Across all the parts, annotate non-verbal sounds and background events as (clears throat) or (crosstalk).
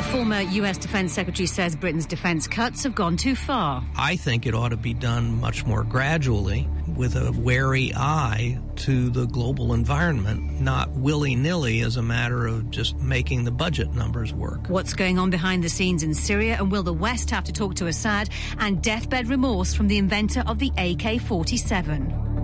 A former US Defense Secretary says Britain's defense cuts have gone too far. I think it ought to be done much more gradually with a wary eye to the global environment, not willy nilly as a matter of just making the budget numbers work. What's going on behind the scenes in Syria, and will the West have to talk to Assad? And deathbed remorse from the inventor of the AK 47.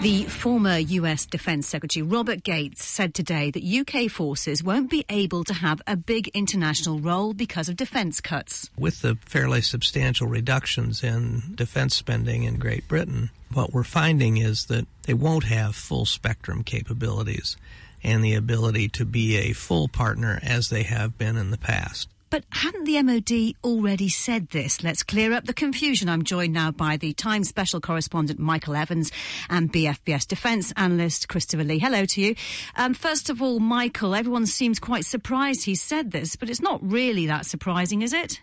The former US Defense Secretary Robert Gates said today that UK forces won't be able to have a big international role because of defense cuts. With the fairly substantial reductions in defense spending in Great Britain, what we're finding is that they won't have full spectrum capabilities and the ability to be a full partner as they have been in the past. But hadn't the MOD already said this? Let's clear up the confusion. I'm joined now by the Times special correspondent Michael Evans and BFBS defence analyst Christopher Lee. Hello to you. Um, first of all, Michael, everyone seems quite surprised he said this, but it's not really that surprising, is it?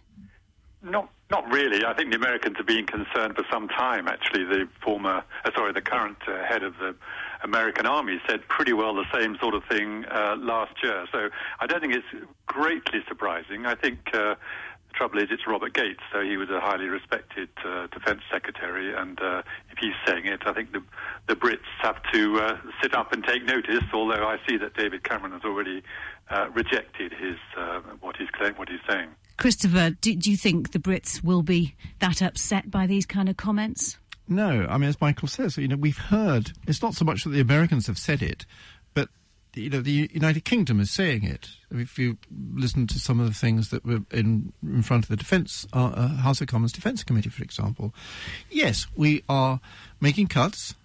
Not not really. I think the Americans have been concerned for some time. Actually, the former, uh, sorry, the current uh, head of the American Army said pretty well the same sort of thing uh, last year. So I don't think it's greatly surprising. I think uh, the trouble is it's Robert Gates, so he was a highly respected uh, defense secretary, and uh, if he's saying it, I think the the Brits have to uh, sit up and take notice. Although I see that David Cameron has already uh, rejected his uh, what he's claim, what he's saying. Christopher, do, do you think the Brits will be that upset by these kind of comments? No, I mean, as Michael says, you know, we've heard. It's not so much that the Americans have said it, but you know, the United Kingdom is saying it. If you listen to some of the things that were in in front of the Defence uh, uh, House of Commons Defence Committee, for example, yes, we are making cuts.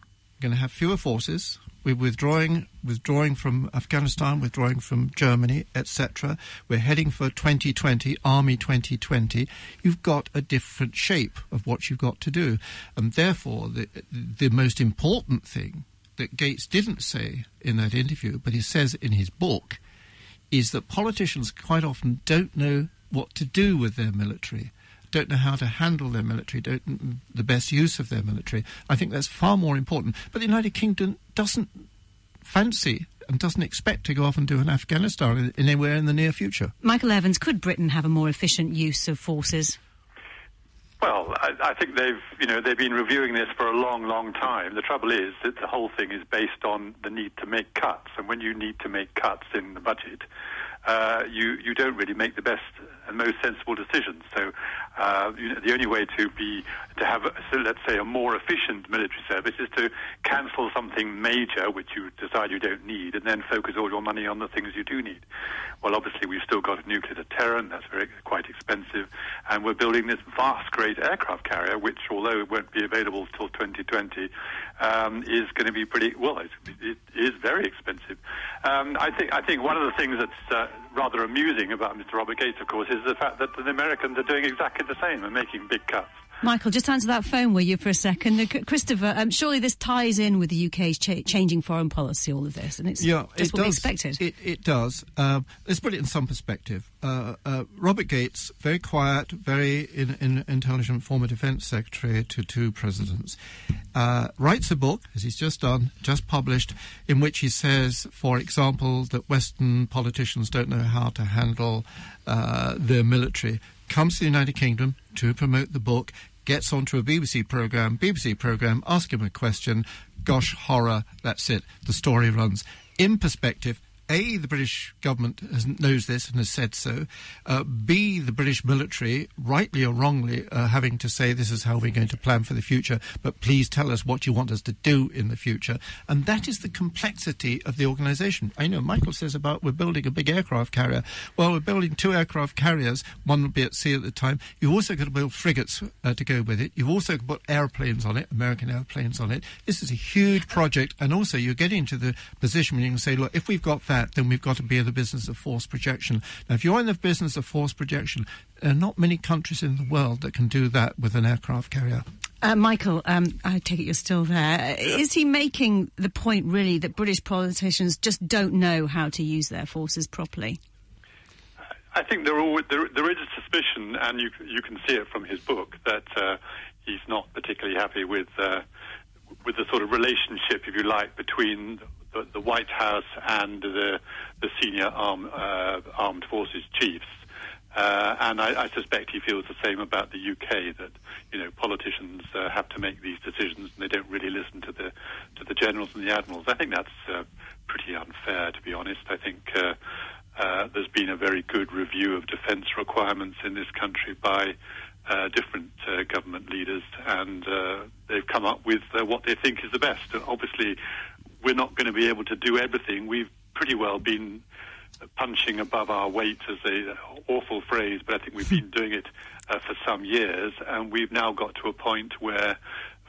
Going to have fewer forces. We're withdrawing, withdrawing from Afghanistan, withdrawing from Germany, etc. We're heading for 2020, Army 2020. You've got a different shape of what you've got to do, and therefore the the most important thing that Gates didn't say in that interview, but he says in his book, is that politicians quite often don't know what to do with their military don't know how to handle their military, don't the best use of their military. I think that's far more important. But the United Kingdom doesn't fancy and doesn't expect to go off and do an Afghanistan anywhere in the near future. Michael Evans, could Britain have a more efficient use of forces? Well, I, I, think they've, you know, they've been reviewing this for a long, long time. The trouble is that the whole thing is based on the need to make cuts, and when you need to make cuts in the budget, uh, you you don't really make the best and most sensible decisions. So, uh, you know, the only way to be to have, a, so let's say, a more efficient military service is to cancel something major which you decide you don't need, and then focus all your money on the things you do need. Well, obviously, we've still got nuclear deterrent that's very quite expensive, and we're building this vast, great aircraft carrier, which, although it won't be available till 2020, um, is going to be pretty well. It, it is very expensive. Um, I think. I think one of the things that's uh, rather amusing about Mr. Robert Gates, of course, is the fact that the Americans are doing exactly the same and making big cuts. Michael, just answer that phone, will you, for a second? Uh, Christopher, um, surely this ties in with the UK's cha- changing foreign policy, all of this, and it's yeah, just it what does, we expected. It, it does. Um, let's put it in some perspective. Uh, uh, Robert Gates, very quiet, very in, in intelligent former defence secretary to two presidents, uh, writes a book, as he's just done, just published, in which he says, for example, that Western politicians don't know how to handle uh, their military. Comes to the United Kingdom to promote the book, gets onto a BBC program, BBC program, ask him a question, gosh, horror, that's it. The story runs. In perspective, a, the British government has, knows this and has said so. Uh, B, the British military, rightly or wrongly, uh, having to say this is how we're going to plan for the future, but please tell us what you want us to do in the future. And that is the complexity of the organisation. I know Michael says about we're building a big aircraft carrier. Well, we're building two aircraft carriers. One will be at sea at the time. You've also got to build frigates uh, to go with it. You've also got airplanes on it, American airplanes on it. This is a huge project. And also, you're getting to the position where you can say, look, if we've got that, that, then we've got to be in the business of force projection. Now, if you're in the business of force projection, there are not many countries in the world that can do that with an aircraft carrier. Uh, Michael, um, I take it you're still there. Is he making the point really that British politicians just don't know how to use their forces properly? I think there, always, there, there is a suspicion, and you you can see it from his book that uh, he's not particularly happy with uh, with the sort of relationship, if you like, between the, the White House and the the senior arm, uh, armed forces chiefs. Uh, and I, I, suspect he feels the same about the UK that you know politicians uh, have to make these decisions and they don't really listen to the to the generals and the admirals. I think that's uh, pretty unfair, to be honest. I think uh, uh, there's been a very good review of defence requirements in this country by uh, different government leaders, and they've come up with what they think is the best. Obviously, we're not going to be able to do everything. We've pretty well been punching above our weight as a awful phrase, but I think we've been (laughs) doing it uh, for some years, and we've now got to a point where,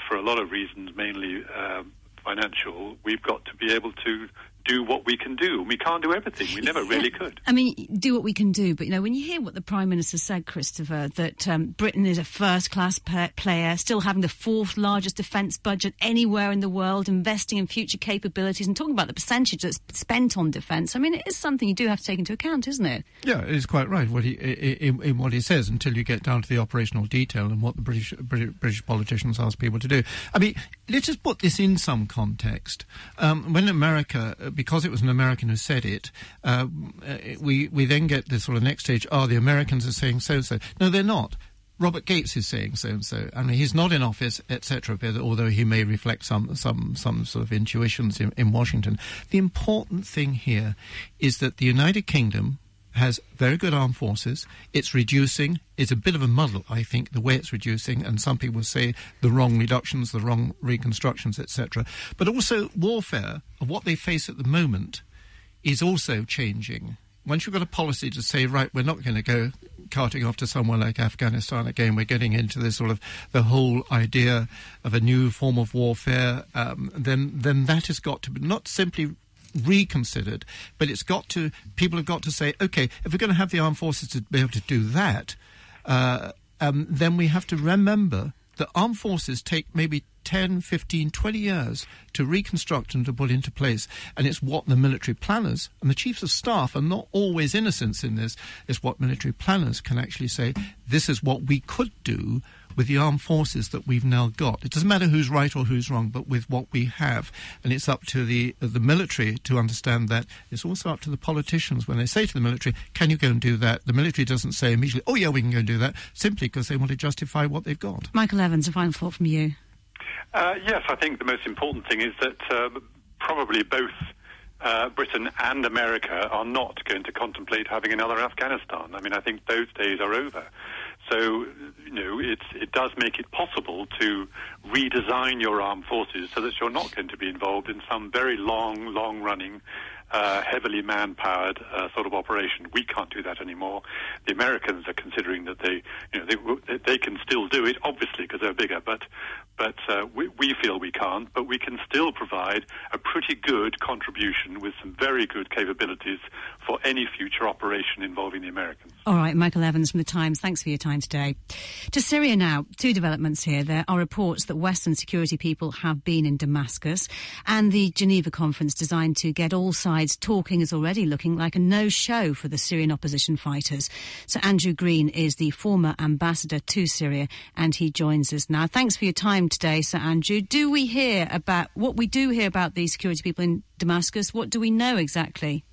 for a lot of reasons, mainly um, financial, we've got to be able to do what we can do. We can't do everything. We never really could. I mean, do what we can do. But, you know, when you hear what the Prime Minister said, Christopher, that um, Britain is a first class player, still having the fourth largest defence budget anywhere in the world, investing in future capabilities, and talking about the percentage that's spent on defence, I mean, it is something you do have to take into account, isn't it? Yeah, it is quite right what he, in, in what he says until you get down to the operational detail and what the British, British politicians ask people to do. I mean, let's just put this in some context. Um, when America because it was an American who said it, uh, we we then get the sort of next stage. Oh, the Americans are saying so and so. No, they're not. Robert Gates is saying so and so. I mean, he's not in office, etc. Although he may reflect some some some sort of intuitions in, in Washington. The important thing here is that the United Kingdom has very good armed forces. It's reducing. It's a bit of a muddle, I think, the way it's reducing, and some people say the wrong reductions, the wrong reconstructions, etc. But also warfare, of what they face at the moment, is also changing. Once you've got a policy to say, right, we're not going to go carting off to somewhere like Afghanistan again, we're getting into this sort of the whole idea of a new form of warfare, um, then then that has got to be not simply reconsidered. But it's got to, people have got to say, okay, if we're going to have the armed forces to be able to do that, uh, um, then we have to remember that armed forces take maybe 10, 15, 20 years to reconstruct and to put into place. And it's what the military planners and the chiefs of staff are not always innocents in this. It's what military planners can actually say, this is what we could do with the armed forces that we've now got. It doesn't matter who's right or who's wrong, but with what we have. And it's up to the, uh, the military to understand that. It's also up to the politicians when they say to the military, can you go and do that? The military doesn't say immediately, oh, yeah, we can go and do that, simply because they want to justify what they've got. Michael Evans, a final thought from you. Uh, yes, I think the most important thing is that uh, probably both. Uh, Britain and America are not going to contemplate having another Afghanistan. I mean, I think those days are over. So, you know, it does make it possible to redesign your armed forces so that you're not going to be involved in some very long, long running uh, heavily man-powered uh, sort of operation. We can't do that anymore. The Americans are considering that they, you know, they, they can still do it, obviously because they're bigger, but but uh, we, we feel we can't. But we can still provide a pretty good contribution with some very good capabilities for any future operation involving the Americans. All right, Michael Evans from the Times. Thanks for your time today. To Syria now. Two developments here. There are reports that Western security people have been in Damascus, and the Geneva conference designed to get all sides talking is already looking like a no show for the Syrian opposition fighters. So Andrew Green is the former ambassador to Syria and he joins us now. Thanks for your time today, Sir Andrew. Do we hear about what we do hear about the security people in Damascus? What do we know exactly?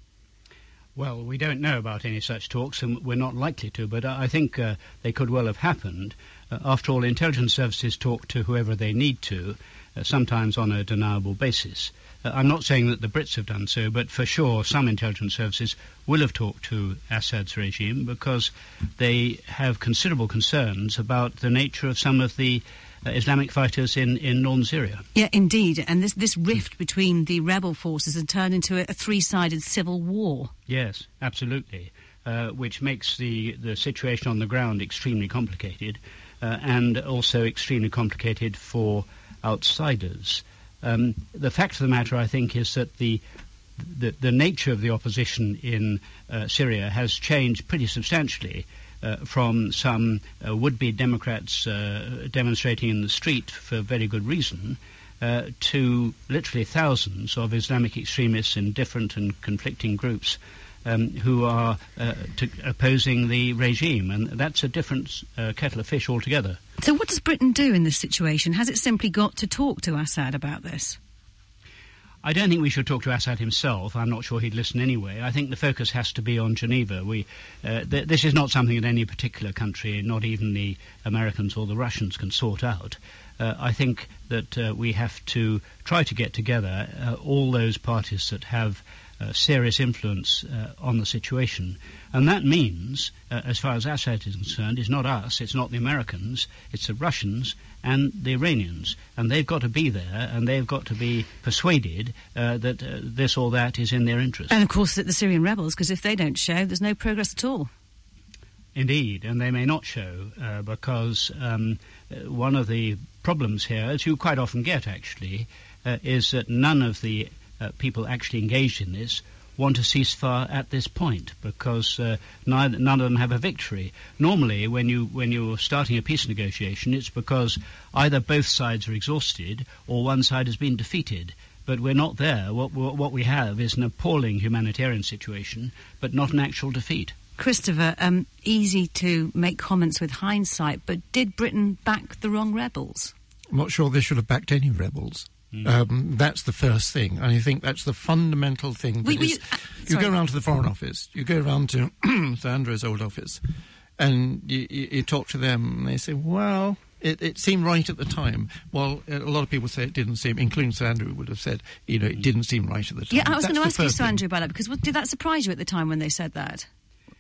Well, we don't know about any such talks, and we're not likely to, but I think uh, they could well have happened. Uh, after all, intelligence services talk to whoever they need to, uh, sometimes on a deniable basis. Uh, I'm not saying that the Brits have done so, but for sure some intelligence services will have talked to Assad's regime because they have considerable concerns about the nature of some of the uh, Islamic fighters in, in northern Syria. Yeah, indeed. And this, this rift between the rebel forces has turned into a, a three sided civil war. Yes, absolutely. Uh, which makes the, the situation on the ground extremely complicated uh, and also extremely complicated for outsiders. Um, the fact of the matter, I think, is that the the, the nature of the opposition in uh, Syria has changed pretty substantially. Uh, from some uh, would-be Democrats uh, demonstrating in the street for very good reason, uh, to literally thousands of Islamic extremists in different and conflicting groups um, who are uh, opposing the regime, and that's a different uh, kettle of fish altogether. So, what does Britain do in this situation? Has it simply got to talk to Assad about this? I don't think we should talk to Assad himself. I'm not sure he'd listen anyway. I think the focus has to be on Geneva. We, uh, th- this is not something that any particular country, not even the Americans or the Russians, can sort out. Uh, I think that uh, we have to try to get together uh, all those parties that have uh, serious influence uh, on the situation. And that means, uh, as far as Assad is concerned, it's not us, it's not the Americans, it's the Russians and the Iranians. And they've got to be there and they've got to be persuaded uh, that uh, this or that is in their interest. And of course, the Syrian rebels, because if they don't show, there's no progress at all. Indeed, and they may not show uh, because um, one of the problems here, as you quite often get actually, is that none of the uh, people actually engaged in this want a ceasefire at this point because uh, neither, none of them have a victory. Normally, when you when you're starting a peace negotiation, it's because either both sides are exhausted or one side has been defeated. But we're not there. What, what we have is an appalling humanitarian situation, but not an actual defeat. Christopher, um, easy to make comments with hindsight, but did Britain back the wrong rebels? I'm not sure they should have backed any rebels. Mm. Um, that's the first thing. And I think that's the fundamental thing. We, we, uh, you go around to the Foreign Office, you go around to (clears throat) Sir Andrew's old office, and you, you, you, talk to them, and they say, well, it, it, seemed right at the time. Well, a lot of people say it didn't seem, including Sir Andrew would have said, you know, it didn't seem right at the time. Yeah, I was going to ask you, Sir Andrew, about that, because did that surprise you at the time when they said that?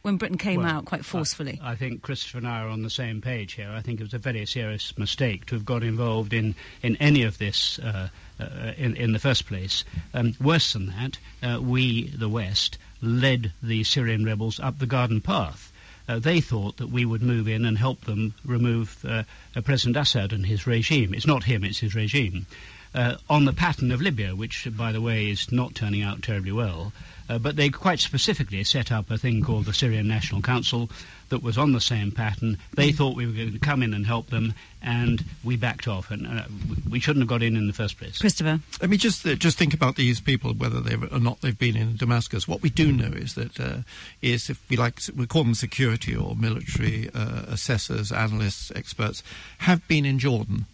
When Britain came well, out quite forcefully. I, I, think Christopher and I are on the same page here. I think it was a very serious mistake to have got involved in, in any of this uh, uh, in, in the first place. Um, worse than that, uh, we, the West, led the Syrian rebels up the garden path. Uh, they thought that we would move in and help them remove uh, President Assad and his regime. It's not him, it's his regime. Uh, on the pattern of Libya, which, by the way, is not turning out terribly well. Uh, but they quite specifically set up a thing called the Syrian National Council that was on the same pattern. They thought we were going to come in and help them, and we backed off, and uh, we shouldn't have got in in the first place. Christopher, let me just uh, just think about these people, whether they or not they've been in Damascus. What we do know is that uh, is if we like we call them security or military uh, assessors, analysts, experts, have been in Jordan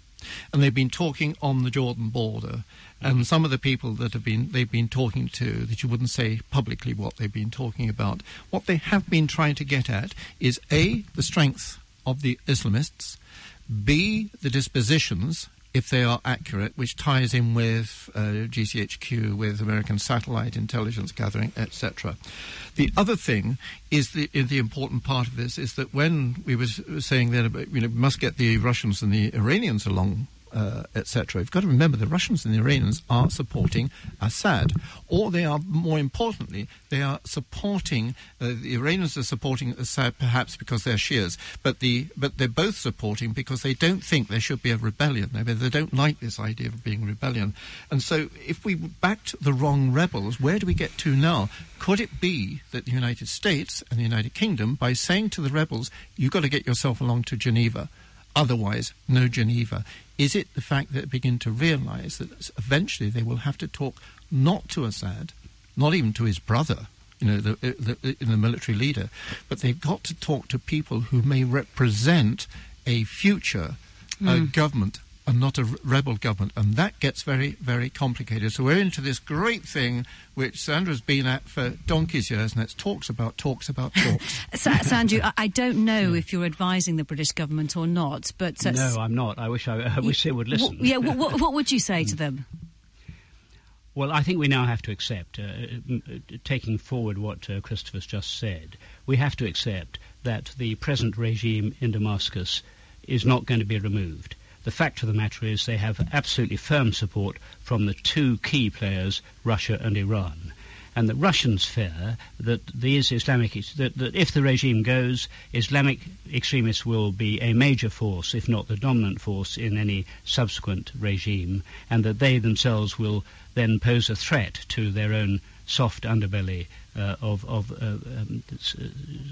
and they've been talking on the Jordan border. And some of the people that have been they've been talking to that you wouldn't say publicly what they've been talking about. What they have been trying to get at is a the strength of the Islamists, b the dispositions if they are accurate, which ties in with uh, GCHQ, with American satellite intelligence gathering, etc. The other thing is the the important part of this is that when we were saying that you know we must get the Russians and the Iranians along uh, etc. You've got to remember the Russians and the Iranians are supporting Assad, or they are, more importantly, they are supporting. Uh, the Iranians are supporting Assad perhaps because they're Shias, but the but they're both supporting because they don't think there should be a rebellion. They, they don't like this idea of being rebellion, and so if we backed the wrong rebels, where do we get to now? Could it be that the United States and the United Kingdom, by saying to the rebels, "You've got to get yourself along to Geneva," otherwise no Geneva. Is it the fact that they begin to realize that eventually they will have to talk not to Assad, not even to his brother, you know, the, the, the military leader, but they've got to talk to people who may represent a future mm. uh, hmm. government and not a rebel government. And that gets very, very complicated. So we're into this great thing which Sir Andrew's been at for donkey's years, and it's talks about talks about talks. (laughs) Sandra, I don't know yeah. if you're advising the British government or not, but... Uh, no, I'm not. I wish I, I wish they would listen. yeah, what, what would you say to them? Well, I think we now have to accept, uh, uh taking forward what uh, Christopher's just said, we have to accept that the present regime in Damascus is not going to be removed. The fact of the matter is they have absolutely firm support from the two key players, Russia and Iran. And the Russians fear that these Islamic that, that if the regime goes, Islamic extremists will be a major force, if not the dominant force, in any subsequent regime, and that they themselves will then pose a threat to their own soft underbelly uh, of, of uh, um,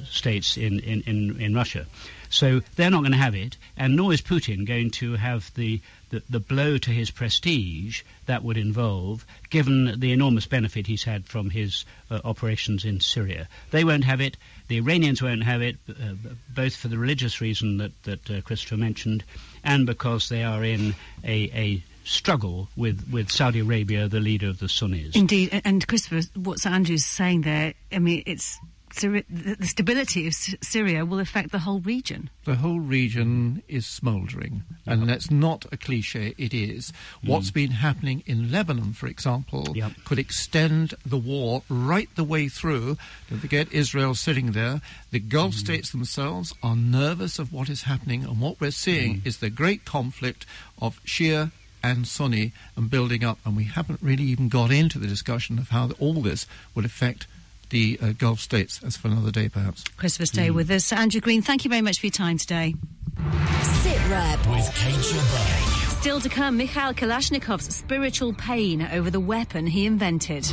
states in, in, in, in Russia. So they're not going to have it, and nor is Putin going to have the, the, the blow to his prestige that would involve, given the enormous benefit he's had from his uh, operations in Syria. They won't have it. The Iranians won't have it, uh, both for the religious reason that, that uh, Christopher mentioned, and because they are in a, a struggle with, with Saudi Arabia, the leader of the Sunnis. Indeed, and Christopher, what Sir Andrew's saying there, I mean, it's Syria, the, the stability of S- Syria will affect the whole region. The whole region is smouldering, and that's not a cliche, it is. What's mm. been happening in Lebanon, for example, Yep. could extend the war right the way through. Don't forget Israel sitting there. The Gulf mm. states themselves are nervous of what is happening, and what we're seeing mm. is the great conflict of Shia and Sunni and building up, and we haven't really even got into the discussion of how all this would affect the uh, Gulf states. As for another day, perhaps. Christopher, stay with us. Andrew Green, thank you very much for your time today. Sit Rep. With Kate Jabay. Still to come, Mikhail Kalashnikov's spiritual pain over the weapon he invented.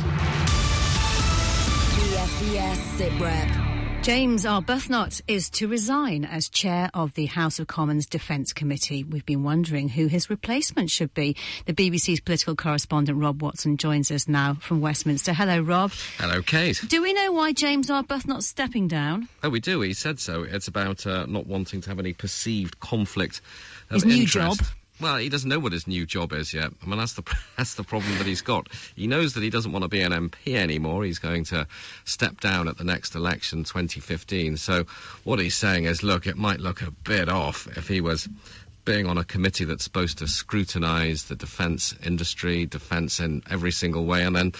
BFBS Sit Rep. James Arbuthnot is to resign as chair of the House of Commons Defence Committee. We've been wondering who his replacement should be. The BBC's political correspondent Rob Watson joins us now from Westminster. Hello, Rob. Hello, Kate. Do we know why James Arbuthnot's stepping down? Oh, we do. He said so. It's about uh, not wanting to have any perceived conflict of His new interest. job? Well, he doesn't know what his new job is yet. I mean, that's the (laughs) that's the problem that he's got. He knows that he doesn't want to be an MP anymore. He's going to step down at the next election, 2015. So, what he's saying is, look, it might look a bit off if he was being on a committee that's supposed to scrutinise the defence industry, defence in every single way, and then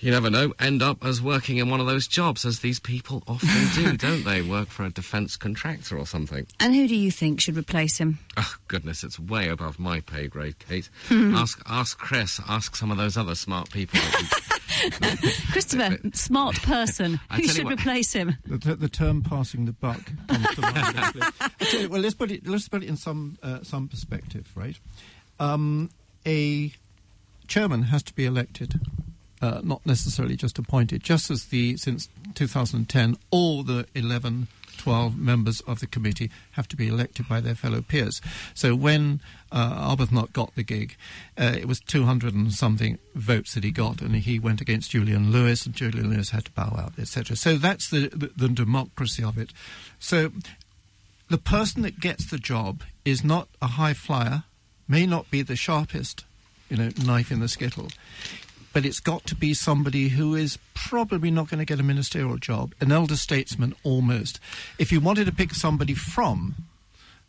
you never know, end up as working in one of those jobs, as these people often do, (laughs) don't they? Work for a defence contractor or something. And who do you think should replace him? Oh goodness, it's way above my pay grade, Kate. Hmm. ask ask Chris, ask some of those other smart people. (laughs) (laughs) Christopher, smart person. (laughs) Who should what- replace him? The, the, the term "passing the buck" comes to mind. (laughs) actually. I tell you, well, let's put it. Let's put it in some uh, some perspective, right? Um, a chairman has to be elected, uh, not necessarily just appointed. Just as the since 2010, all the 11, 12 members of the committee have to be elected by their fellow peers. So when uh, Arbuthnot got the gig, uh, it was 200 and something votes that he got, and he went against Julian Lewis, and Julian Lewis had to bow out, etc. So that's the, the, the democracy of it. So the person that gets the job is not a high flyer, may not be the sharpest, you know, knife in the skittle, but it's got to be somebody who is probably not going to get a ministerial job, an elder statesman almost. If you wanted to pick somebody from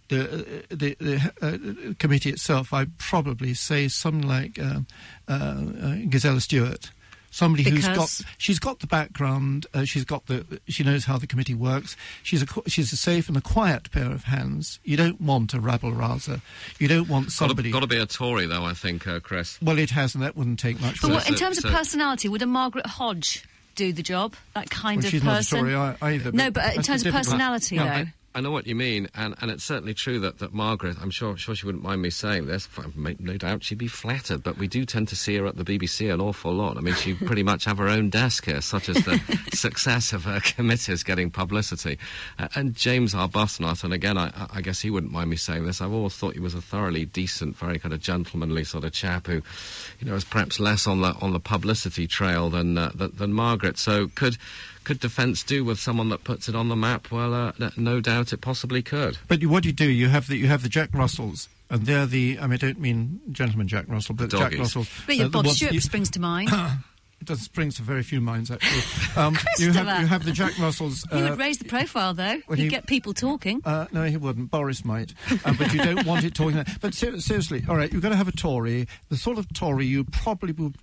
the uh, the, the uh, committee itself, I'd probably say something like uh, uh, uh, Stewart. Somebody who's got she's got the background, uh, she's got the she knows how the committee works. She's a she's a safe and a quiet pair of hands. You don't want a rabble rouser. You don't want got, somebody. to, got to be a Tory, though. I think, uh, Chris. well, it has, and that wouldn't take much. But what, in so- terms of so- personality, would a Margaret Hodge do the job? That kind Well, of she's not a person? Tory ei- either, No, but but uh, in terms of personality, Yeah, though. I, I know what you mean, and, and it's certainly true that, that Margaret, I'm sure, sure she wouldn't mind me saying this, no doubt she'd be flattered, but we do tend to see her at the BBC an awful lot. I mean, she pretty much have her own desk here, such as the (laughs) success of her committees getting publicity. Uh, and James Arbuthnot, and again, I, I guess he wouldn't mind me saying this, I've always thought he was a thoroughly decent, very kind of gentlemanly sort of chap who, you know, is perhaps less on the on the publicity trail than uh, than, than Margaret. So could could defence do with someone that puts it on the map? Well, uh, no doubt it possibly could. But you- what you do, you have the you have the Jack Russells, and they're the. I mean, I don't mean gentleman Jack Russell, but Jack doggies. Russell. But your uh, the Bob ones Stewart you- springs to mind. (coughs) It does spring to very few minds actually. (laughs) Um, you have you have the Jack Russells. he uh, would raise the profile, though. well, He'd he- get people talking. Uh, no, he wouldn't. Boris might. Uh, but you don't want it talking. (laughs) But ser- seriously, all right, you've got to have a Tory. The sort of Tory you probably would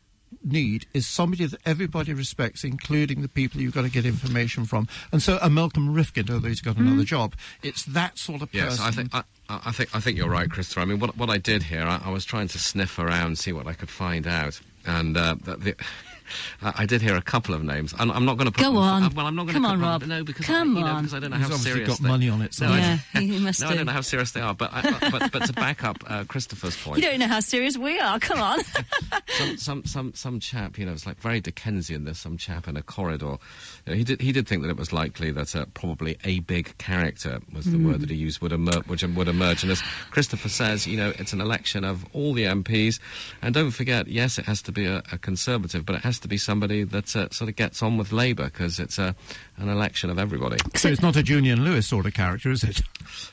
need is somebody that everybody respects, including the people you've got to get information from. And so a Malcolm Rifkind, although he's got another hmm? job, it's that sort of person. Yes, I think I, I think I think you're right, Christopher. I mean, what what I did here, I, I was trying to sniff around, see what I could find out, and uh, the, the (laughs) I, I did hear a couple of names. I'm, I'm not going to put Go them, on. uh, well, I'm not going to Come on, put Rob. No, because Come I, you know, on. because I don't know He's how obviously serious got they- money on it, so- (laughs) No, I- Yeah, he must no, do. I don't know how serious they are. But I, but, but to back up uh, Christopher's point, You don't know how serious we are. Come on. (laughs) some, some some some chap, you know, it's like very Dickensian. There's some chap in a corridor. You know, he did he did think that it was likely that uh, probably a big character was the word that he used would emerge, would, would emerge. And as Christopher says, you know, it's an election of all the MPs, and don't forget, yes, it has to be a, a Conservative, but it has to be somebody that uh, sort of gets on with Labour because it's a an election of everybody. So it's not a Julian Lewis sort of character, is it?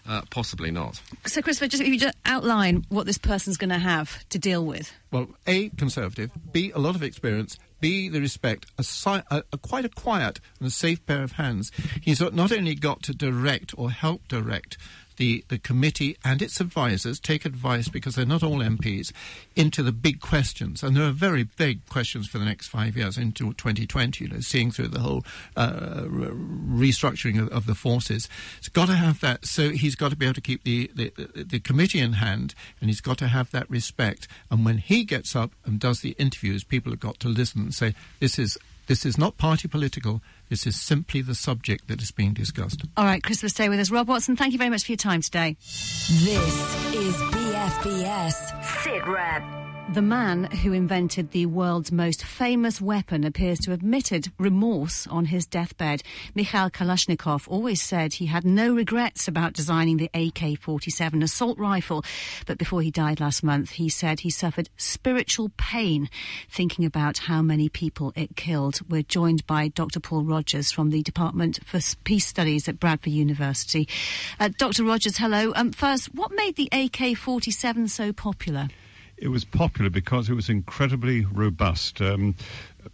Uh, possibly not. so, Christopher, just, if you just outline what this person's going to have to deal with. Well, A, conservative, B, a lot of experience, B, the respect, a, si- a, a quite a quiet and a safe pair of hands. He's not only got to direct or help direct the, the committee and its advisors, take advice because they're not all MPs, into the big questions. And there are very big questions for the next five years into 2020, you know, seeing through the whole uh, restructuring of, of the forces. It's got to have that. So he's got to be able to keep the, the, the committee in hand and he's got to have that respect. And when he gets up and does the interviews, people have got to listen and say, this is, this is not party political. This is simply the subject that is being discussed. All right, Christopher, stay with us. Rob Watson, thank you very much for your time today. This is BFBS Sit Rep. The man who invented the world's most famous weapon appears to have admitted remorse on his deathbed. Mikhail Kalashnikov always said he had no regrets about designing the AK 47 assault rifle. But before he died last month, he said he suffered spiritual pain thinking about how many people it killed. We're joined by Dr. Paul Rogers from the Department for Peace Studies at Bradford University. Uh, Dr. Rogers, hello. Um, first, what made the AK 47 so popular? It was popular because it was incredibly robust. Um,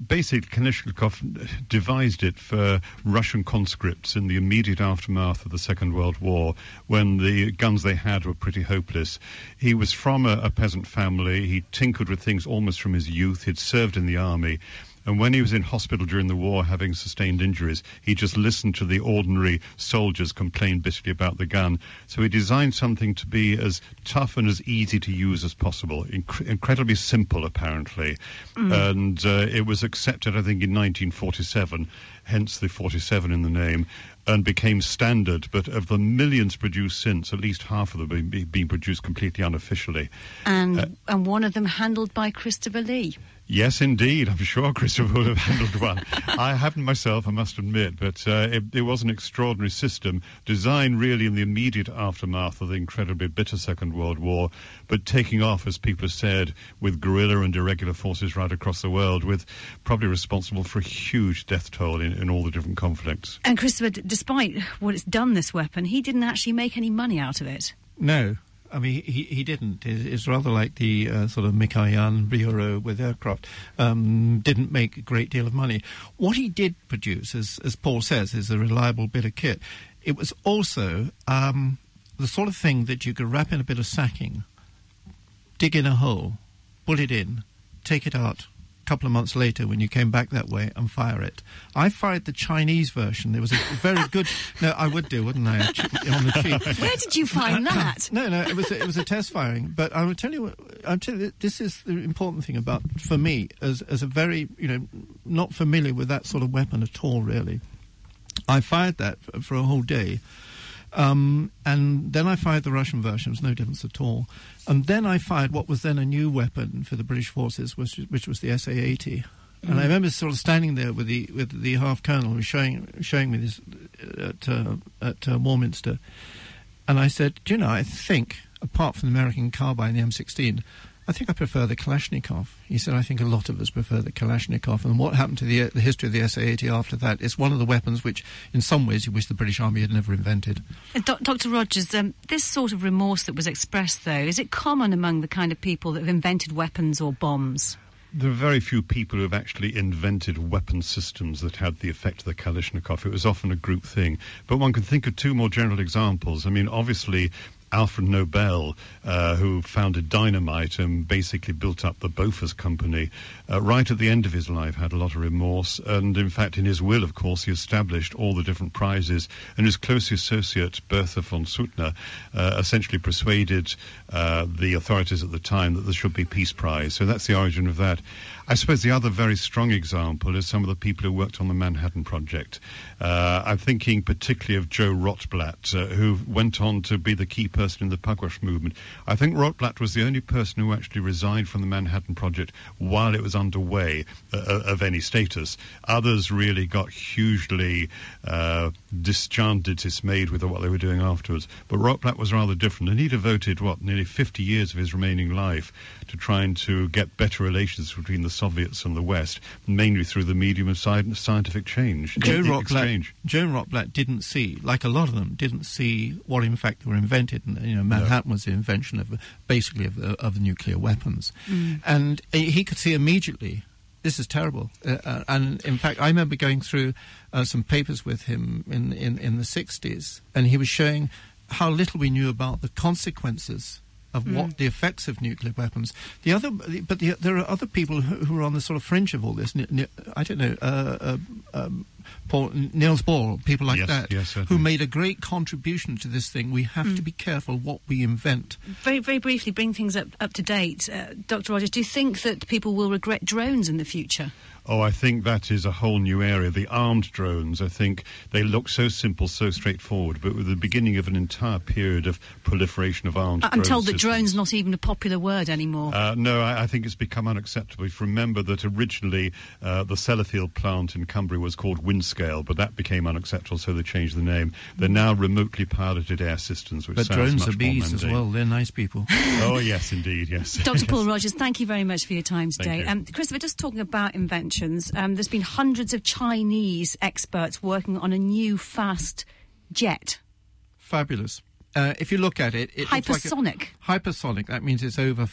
basically, Kalashnikov devised it for Russian conscripts in the immediate aftermath of the Second World War, when the guns they had were pretty hopeless. He was from a, a peasant family. He tinkered with things almost from his youth. He'd served in the army. And when he was in hospital during the war, having sustained injuries, he just listened to the ordinary soldiers complain bitterly about the gun. So he designed something to be as tough and as easy to use as possible. Inc- incredibly simple, apparently. And uh, it was accepted, I think, in 1947, hence the 47 in the name, and became standard. But of the millions produced since, at least half of them have been, produced completely unofficially. And, and one of them handled by Christopher Lee. Yes, indeed. I'm sure Christopher would have handled one. I haven't myself, I must admit, but uh, it, it was an extraordinary system, designed really in the immediate aftermath of the incredibly bitter Second World War, but taking off, as people have said, with guerrilla and irregular forces right across the world, with probably responsible for a huge death toll in, in all the different conflicts. And Christopher, d- despite what it's done, this weapon, he didn't actually make any money out of it. No. I mean, he, he didn't. It's rather like the uh, sort of Mikoyan Bureau with aircraft. Um, didn't make a great deal of money. What he did produce, as, as Paul says, is a reliable bit of kit. It was also um, the sort of thing that you could wrap in a bit of sacking, dig in a hole, put it in, take it out couple of months later when you came back that way and fire it. I fired the Chinese version. There was a very good. (laughs) No, I would do, wouldn't I? On the cheap. (laughs) Where did you find that? No, no, it was a, it was a test firing. But I will tell you, tell you, this is the important thing about for me as as a very you know not familiar with that sort of weapon at all. Really, I fired that for a whole day. Um, and then I fired the Russian version. There was no difference at all. And then I fired what was then a new weapon for the British forces, which, which was the SA-80. And I remember sort of standing there with the with the half colonel who was showing showing me this at uh, at uh, Warminster, and I said, "Do you know, I think apart from the American carbine, the M16, I think I prefer the Kalashnikov." He said, "I think a lot of us prefer the Kalashnikov." And what happened to the the history of the SA-80 after that? It's one of the weapons which, in some ways, you wish the British Army had never invented. Uh, Doc- Dr. Rogers, um, this sort of remorse that was expressed, though, is it common among the kind of people that have invented weapons or bombs? There are very few people who have actually invented weapon systems that had the effect of the Kalashnikov. It was often a group thing. But one can think of two more general examples. I mean, obviously, Alfred Nobel, uh, who founded dynamite and basically built up the Bofors company, uh, right at the end of his life had a lot of remorse. And in fact, in his will, of course, he established all the different prizes. And his close associate, Bertha von Suttner, uh, essentially persuaded uh, the authorities at the time that there should be Peace Prize. So that's the origin of that. I suppose the other very strong example is some of the people who worked on the Manhattan Project. Uh, I'm thinking particularly of Joe Rotblat, uh, who went on to be the key person in the Pugwash movement. I think Rotblat was the only person who actually resigned from the Manhattan Project while it was underway uh, uh of any status. Others really got hugely uh, discharged, dismayed with what they were doing afterwards. But Rotblat was rather different, and he devoted, what, nearly 50 years of his remaining life to trying to get better relations between the Soviets and the West, mainly through the medium of sci- scientific change. Joe e- Rotblat, exchange. Joe Rotblat didn't see, like a lot of them, didn't see what in fact they were invented. And, you know, Manhattan was the invention of basically of, of nuclear weapons, and uh, he could see immediately. This is terrible, uh, uh, and in fact, I remember going through uh, some papers with him in, in in the '60s, and he was showing how little we knew about the consequences of what the effects of nuclear weapons. The other, but the, there are other people who, who are on the sort of fringe of all this. Ni- ni- I don't know, uh, uh, um, Paul, Niels Bohr, people like Yes, that, yes, who made a great contribution to this thing. We have to be careful what we invent. Very, very briefly, bring things up, up to date. Uh, Dr. Rogers, do you think that people will regret drones in the future? Oh, I think that is a whole new area. The armed drones, I think they look so simple, so straightforward, but with the beginning of an entire period of proliferation of armed I- I'm drone told that systems. drone's not even a popular word anymore. Uh, no, I, I think it's become unacceptable. If you remember that originally uh, the Sellafield plant in Cumbria was called Windscale, but that became unacceptable, so they changed the name. They're now remotely piloted air systems, which But sounds drones much are bees more as well. They're nice people. (laughs) (laughs) Oh, yes, indeed, yes. Dr. Paul (laughs) Rogers, thank you very much for your time today. you. Um, Christopher, just talking about inventions, um, there's been hundreds of Chinese experts working on a new fast jet. Fabulous. Uh, if you look at it, it looks like a- Hypersonic. hypersonic. That means it's over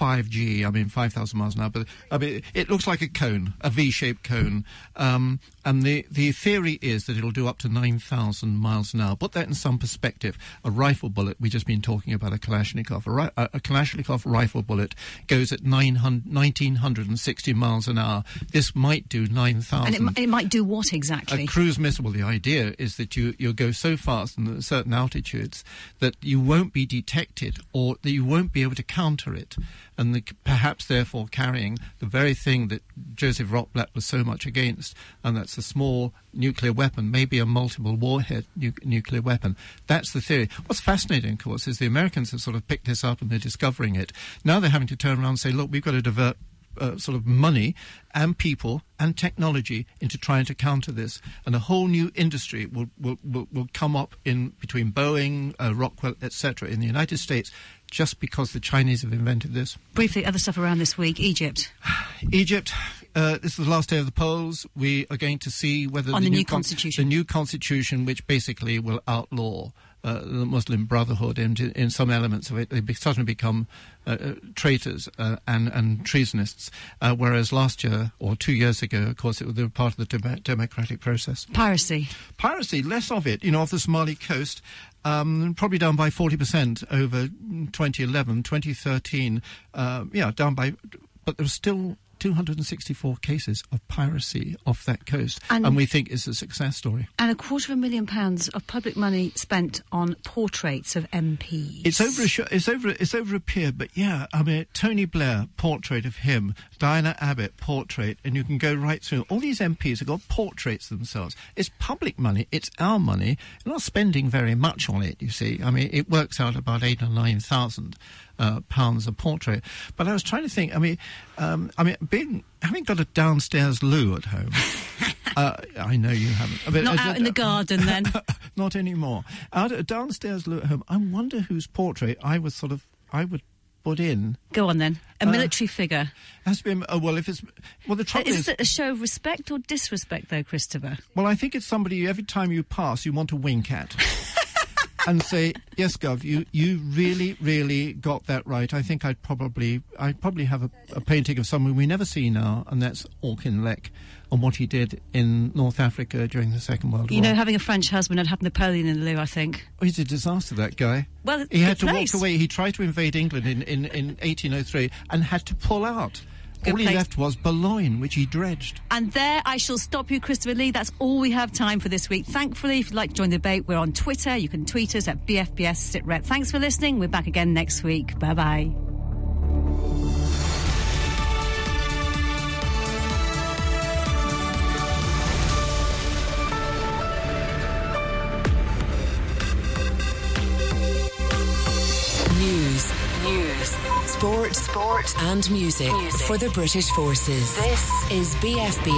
5G. I mean, 5,000 miles an hour. But I mean, it looks like a cone, a V-shaped cone. Um, and the, the theory is that it'll do up to 9,000 miles an hour. Put that in some perspective. A rifle bullet, we've just been talking about a Kalashnikov. A, ri- a, Kalashnikov rifle bullet goes at 900, 1,960 miles an hour. This might do 9,000. And it, it might do what exactly? A cruise missile. Well, the idea is that you you'll go so fast and at certain altitudes that you won't be detected, or that you won't be able to counter it, and the, perhaps therefore carrying the very thing that Joseph Rotblat was so much against, and that's a small nuclear weapon, maybe a multiple warhead nu- nuclear weapon. That's the theory. What's fascinating, of course, is the Americans have sort of picked this up and they're discovering it. Now they're having to turn around and say, look, we've got to divert uh, sort of money and people and technology into trying to counter this, and a whole new industry will will, will, will come up in between Boeing, uh, Rockwell, etc. in the United States, just because the Chinese have invented this. Briefly, other stuff around this week. Egypt. (sighs) Egypt. Uh, this is the last day of the polls. We are going to see whether On the new con- constitution. the new constitution, which basically will outlaw uh, the Muslim Brotherhood, in, in some elements of it, they be, suddenly become uh, uh, traitors uh, and and treasonists. Uh, whereas last year or two years ago, of course, it, was- they were part of the dem- democratic process. Piracy. Piracy, less of it, you know, off the Somali coast. Um, probably down by 40% over 2011, 2013. Uh, yeah, down by, but there was still 264 cases of piracy off that coast. And- And, we think it's a success story. And a quarter of a million pounds of public money spent on portraits of MPs. It's over a sh- it's over it's over a pier, but yeah, I mean Tony Blair portrait of him, Diane Abbott portrait, and you can go right through. All these MPs have got portraits themselves. It's public money. It's our money. We're not spending very much on it. You see, I mean it works out about eight or nine thousand. Uh, pounds a portrait, but I was trying to think. I mean, um, I mean, being having got a downstairs loo at home. (laughs) uh, I know you haven't. But Not I out in the garden then. (laughs) not anymore. Out downstairs loo at home. I wonder whose portrait I was sort of I would put in. Go on then. A Uh, military figure. Has been oh well if it's well the trouble Is is, this a show of respect or disrespect, though, Christopher? well I think it's somebody every time you pass you want to wink at. (laughs) and say, "Yes, Gov, you you really really got that right." I think I'd probably I probably have a, a painting of someone we never see now, and that's Auchinleck on what he did in North Africa during the Second World You War. You know, having a French husband, I'd have Napoleon in the loo, I think. Oh, he's a disaster, that guy. Well, he had to place. walk away. He tried to invade England in, in, in 1803 and had to pull out. Good all he place. left was Boulogne, which he dredged. And there I shall stop you, Christopher Lee. That's all we have time for this week. Thankfully, if you'd like to join the debate, we're on Twitter. You can tweet us at BFBS SitRep. Thanks for listening. We're back again next week. Bye bye. Sport, sport, and music, for the British forces. This is BFBS.